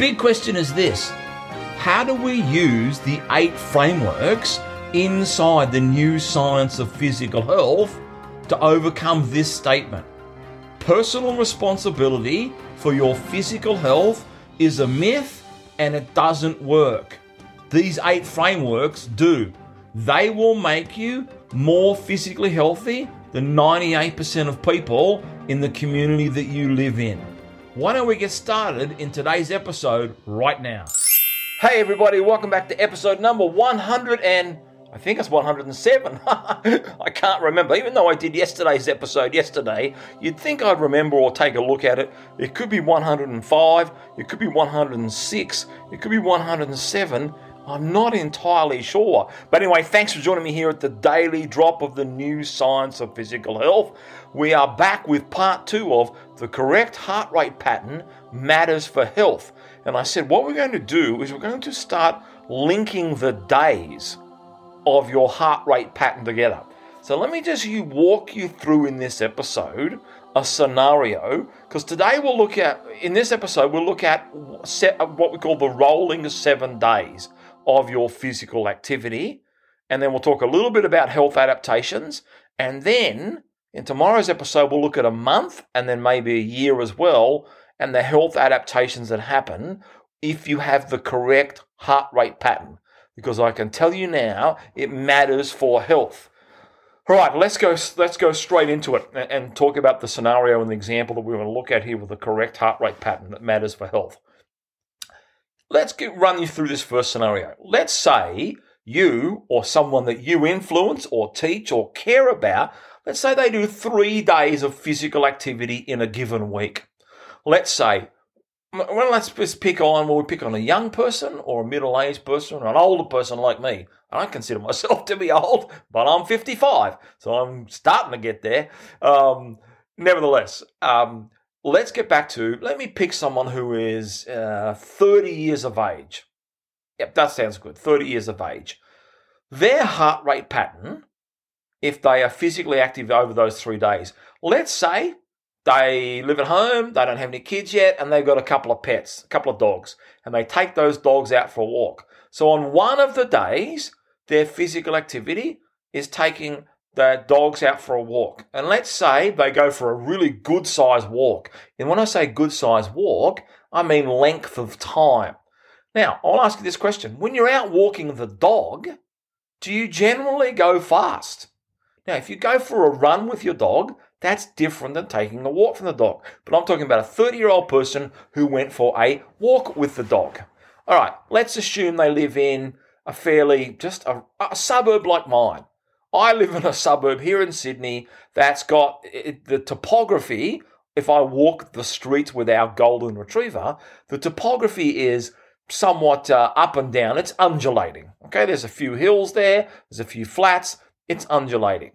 big question is this How do we use the eight frameworks inside the new science of physical health to overcome this statement? Personal responsibility for your physical health is a myth and it doesn't work. These eight frameworks do. They will make you more physically healthy than 98% of people in the community that you live in. Why don't we get started in today's episode right now? Hey, everybody, welcome back to episode number 100 and I think it's 107. I can't remember. Even though I did yesterday's episode yesterday, you'd think I'd remember or take a look at it. It could be 105, it could be 106, it could be 107. I'm not entirely sure. But anyway, thanks for joining me here at the daily drop of the new science of physical health. We are back with part two of the correct heart rate pattern matters for health. And I said, what we're going to do is we're going to start linking the days of your heart rate pattern together. So let me just you walk you through in this episode a scenario because today we'll look at in this episode we'll look at set what we call the rolling 7 days of your physical activity. And then we'll talk a little bit about health adaptations. And then in tomorrow's episode, we'll look at a month and then maybe a year as well, and the health adaptations that happen if you have the correct heart rate pattern. Because I can tell you now, it matters for health. All right, let's go. Let's go straight into it and, talk about the scenario and the example that we're going to look at here with the correct heart rate pattern that matters for health. Let's get, run you through this first scenario. Let's say you or someone that you influence or teach or care about, let's say they do three days of physical activity in a given week. Let's say, well, let's just pick on, well, we pick on a young person or a middle aged person or an older person like me. I don't consider myself to be old, but I'm 55, so I'm starting to get there. Um, nevertheless, um, let's get back to let me pick someone who is uh, 30 years of age. Yep, that sounds good. 30 years of age. Their heart rate pattern, if they are physically active over those three days, let's say they live at home, they don't have any kids yet, and they've got a couple of pets, a couple of dogs, and they take those dogs out for a walk. So on one of the days, their physical activity is taking the dogs out for a walk. And let's say they go for a really good size walk. And when I say good size walk, I mean length of time. Now, I'll ask you this question. When you're out walking the dog, do you generally go fast? Now, if you go for a run with your dog, that's different than taking a walk from the dog. But I'm talking about a 30 year old person who went for a walk with the dog. All right, let's assume they live in a fairly, just a, a suburb like mine. I live in a suburb here in Sydney that's got it, the topography. If I walk the streets with our golden retriever, the topography is somewhat uh, up and down. It's undulating. Okay, there's a few hills there, there's a few flats. It's undulating.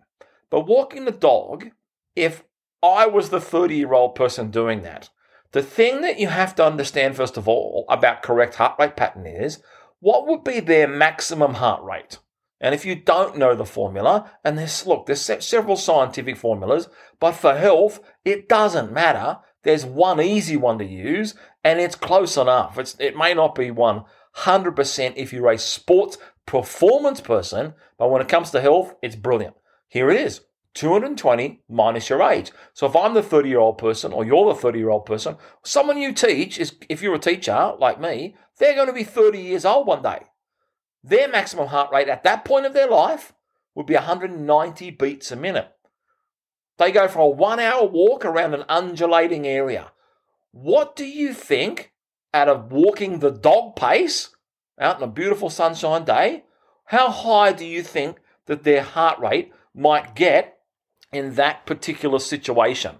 But walking the dog, if I was the 30 year old person doing that, the thing that you have to understand, first of all, about correct heart rate pattern is what would be their maximum heart rate? And if you don't know the formula, and there's, look, there's several scientific formulas, but for health, it doesn't matter. There's one easy one to use, and it's close enough. It's, it may not be 100% if you're a sports performance person, but when it comes to health, it's brilliant. Here it is 220 minus your age. So if I'm the 30 year old person, or you're the 30 year old person, someone you teach is, if you're a teacher like me, they're going to be 30 years old one day. Their maximum heart rate at that point of their life would be 190 beats a minute. They go for a one hour walk around an undulating area. What do you think out of walking the dog pace out on a beautiful sunshine day? How high do you think that their heart rate might get in that particular situation?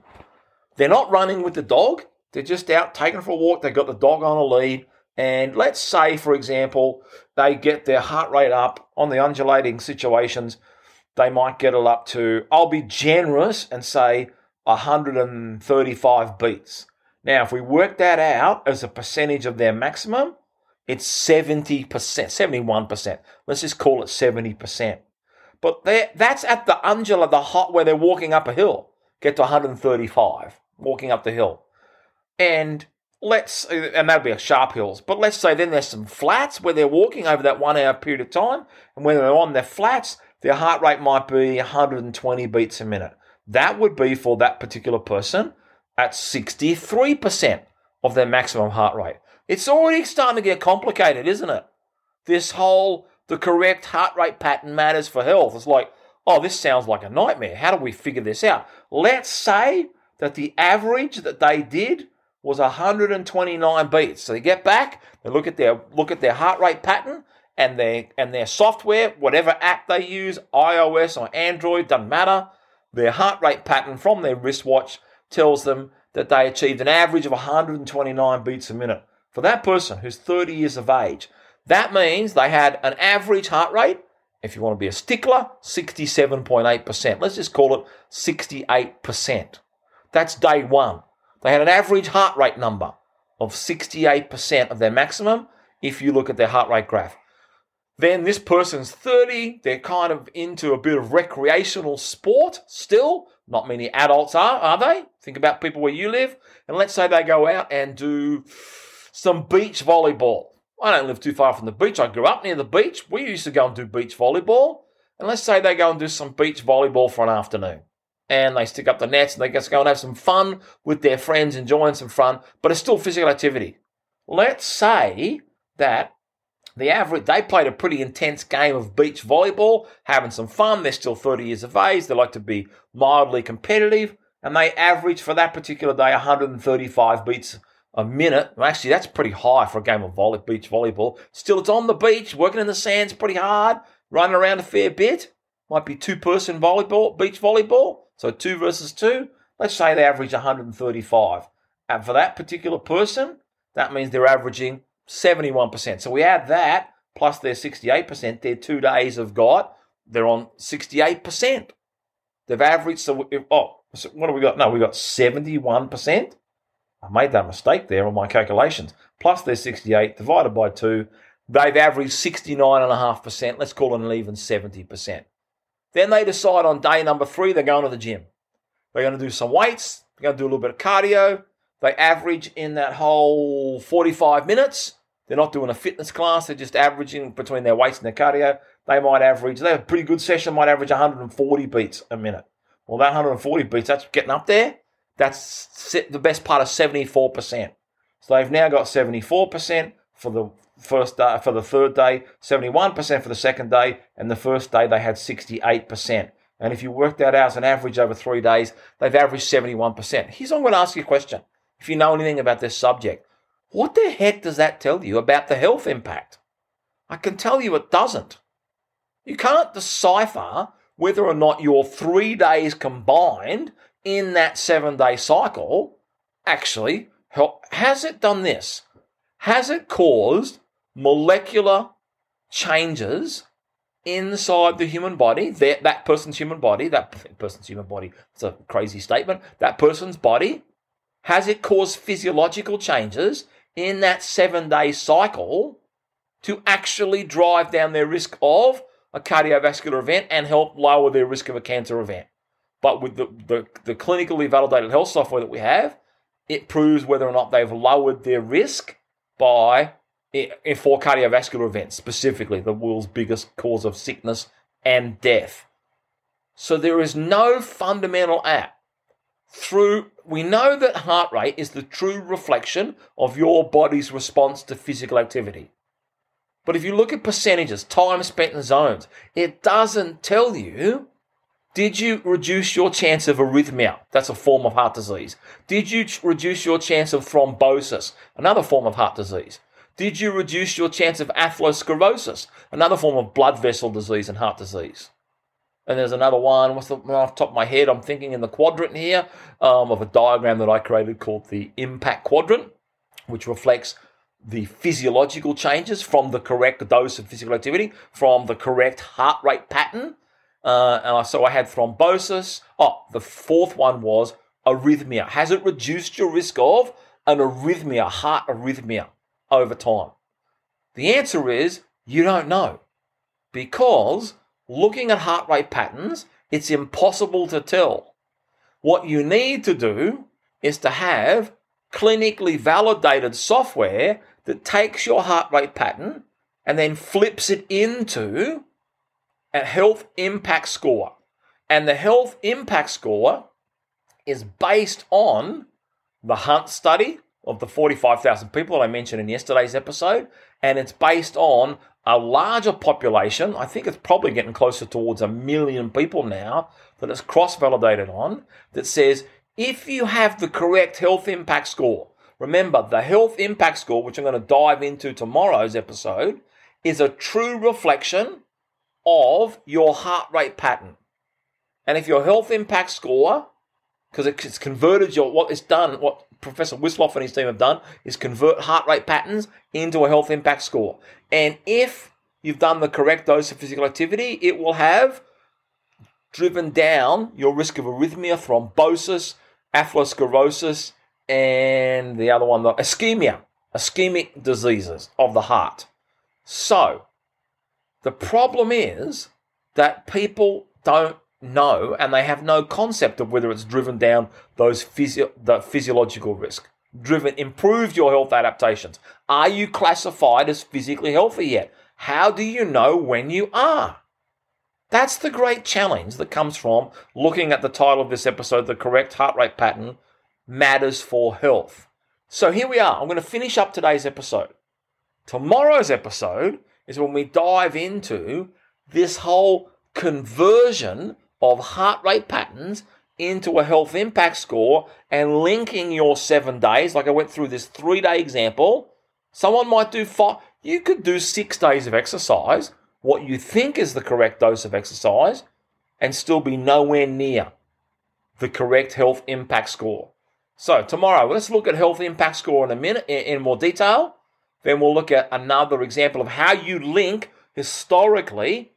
They're not running with the dog, they're just out taking for a walk. They've got the dog on a lead. And let's say, for example, they get their heart rate up on the undulating situations, they might get it up to, I'll be generous and say 135 beats. Now, if we work that out as a percentage of their maximum, it's 70%, 71%. Let's just call it 70%. But that's at the undula, the hot where they're walking up a hill, get to 135, walking up the hill. And let's, and that'll be a sharp hills, but let's say then there's some flats where they're walking over that one hour period of time, and when they're on their flats, their heart rate might be 120 beats a minute. That would be for that particular person at 63% of their maximum heart rate. It's already starting to get complicated, isn't it? This whole the correct heart rate pattern matters for health. It's like, oh, this sounds like a nightmare. How do we figure this out? Let's say that the average that they did was 129 beats. So they get back, they look at their look at their heart rate pattern and their and their software, whatever app they use, iOS or Android, doesn't matter. Their heart rate pattern from their wristwatch tells them that they achieved an average of 129 beats a minute. For that person who's 30 years of age, that means they had an average heart rate, if you want to be a stickler, 67.8%. Let's just call it 68%. That's day one. They had an average heart rate number of 68% of their maximum if you look at their heart rate graph. Then this person's 30, they're kind of into a bit of recreational sport still. Not many adults are, are they? Think about people where you live. And let's say they go out and do some beach volleyball. I don't live too far from the beach. I grew up near the beach. We used to go and do beach volleyball. And let's say they go and do some beach volleyball for an afternoon. And they stick up the nets and they just go and have some fun with their friends, enjoying some fun, but it's still physical activity. Let's say that the average, they played a pretty intense game of beach volleyball, having some fun. They're still 30 years of age. They like to be mildly competitive. And they average for that particular day 135 beats a minute. Actually, that's pretty high for a game of volley, beach volleyball. Still, it's on the beach, working in the sands pretty hard, running around a fair bit. Might be two person volleyball, beach volleyball. So two versus two. Let's say they average 135. And for that particular person, that means they're averaging 71%. So we add that plus their 68%, their two days have got, they're on 68%. They've averaged, so, if, oh, so what have we got? No, we got 71%. I made that mistake there on my calculations. Plus their 68 divided by 2, they've averaged 69.5%. Let's call it an even 70%. Then they decide on day number three, they're going to the gym. They're going to do some weights, they're going to do a little bit of cardio, they average in that whole 45 minutes. They're not doing a fitness class, they're just averaging between their weights and their cardio. They might average, they have a pretty good session, might average 140 beats a minute. Well, that 140 beats, that's getting up there. That's the best part of 74%. So they've now got 74% for the first day, for the third day, 71% for the second day, and the first day they had 68%. And if you work that out as an average over three days, they've averaged 71%. Here's what I'm going to ask you a question if you know anything about this subject. What the heck does that tell you about the health impact? I can tell you it doesn't. You can't decipher whether or not your three days combined in that seven day cycle actually has it done this? Has it caused molecular changes inside the human body, that, that person's human body, that person's human body, it's a crazy statement, that person's body has it caused physiological changes in that seven day cycle to actually drive down their risk of a cardiovascular event and help lower their risk of a cancer event? But with the, the, the clinically validated health software that we have, it proves whether or not they've lowered their risk by for cardiovascular events, specifically the world's biggest cause of sickness and death. So there is no fundamental app through we know that heart rate is the true reflection of your body's response to physical activity. But if you look at percentages, time spent in zones, it doesn't tell you did you reduce your chance of arrhythmia? That's a form of heart disease. Did you reduce your chance of thrombosis? Another form of heart disease. Did you reduce your chance of atherosclerosis? Another form of blood vessel disease and heart disease. And there's another one, what's the, off the top of my head, I'm thinking in the quadrant here um, of a diagram that I created called the impact quadrant, which reflects the physiological changes from the correct dose of physical activity, from the correct heart rate pattern. Uh, so I had thrombosis. Oh, the fourth one was arrhythmia. Has it reduced your risk of an arrhythmia, heart arrhythmia, over time? The answer is you don't know because looking at heart rate patterns, it's impossible to tell. What you need to do is to have clinically validated software that takes your heart rate pattern and then flips it into a health impact score. And the health impact score is based on the Hunt study of the 45,000 people that I mentioned in yesterday's episode, and it's based on a larger population. I think it's probably getting closer towards a million people now that it's cross validated on that says if you have the correct health impact score, remember the health impact score, which I'm going to dive into tomorrow's episode, is a true reflection of your heart rate pattern. And if your health impact score, because it's converted your what it's done, what Professor Wisloff and his team have done is convert heart rate patterns into a health impact score. And if you've done the correct dose of physical activity, it will have driven down your risk of arrhythmia, thrombosis, atherosclerosis, and the other one, the ischemia, ischemic diseases of the heart. So, the problem is that people don't know and they have no concept of whether it's driven down those physio- the physiological risk. Driven, improved your health adaptations. Are you classified as physically healthy yet? How do you know when you are? That's the great challenge that comes from looking at the title of this episode, The Correct Heart Rate Pattern Matters for Health. So here we are. I'm going to finish up today's episode. Tomorrow's episode is when we dive into this whole conversion of heart rate patterns into a health impact score and linking your seven days. Like I went through this three day example. Someone might do five, you could do six days of exercise, what you think is the correct dose of exercise, and still be nowhere near the correct health impact score. So, tomorrow, let's look at health impact score in a minute in more detail. Then we'll look at another example of how you link historically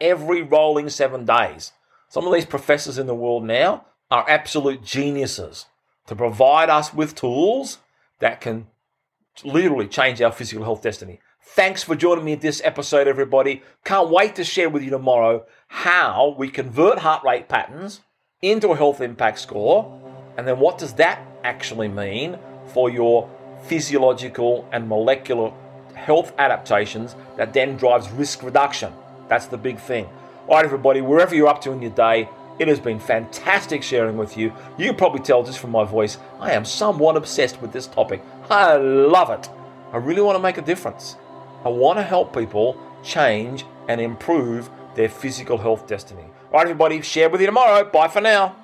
every rolling seven days. Some of these professors in the world now are absolute geniuses to provide us with tools that can literally change our physical health destiny. Thanks for joining me in this episode, everybody. Can't wait to share with you tomorrow how we convert heart rate patterns into a health impact score, and then what does that actually mean for your physiological and molecular health adaptations that then drives risk reduction. That's the big thing. All right, everybody, wherever you're up to in your day, it has been fantastic sharing with you. You can probably tell just from my voice, I am somewhat obsessed with this topic. I love it. I really want to make a difference. I want to help people change and improve their physical health destiny. All right, everybody, share with you tomorrow. Bye for now.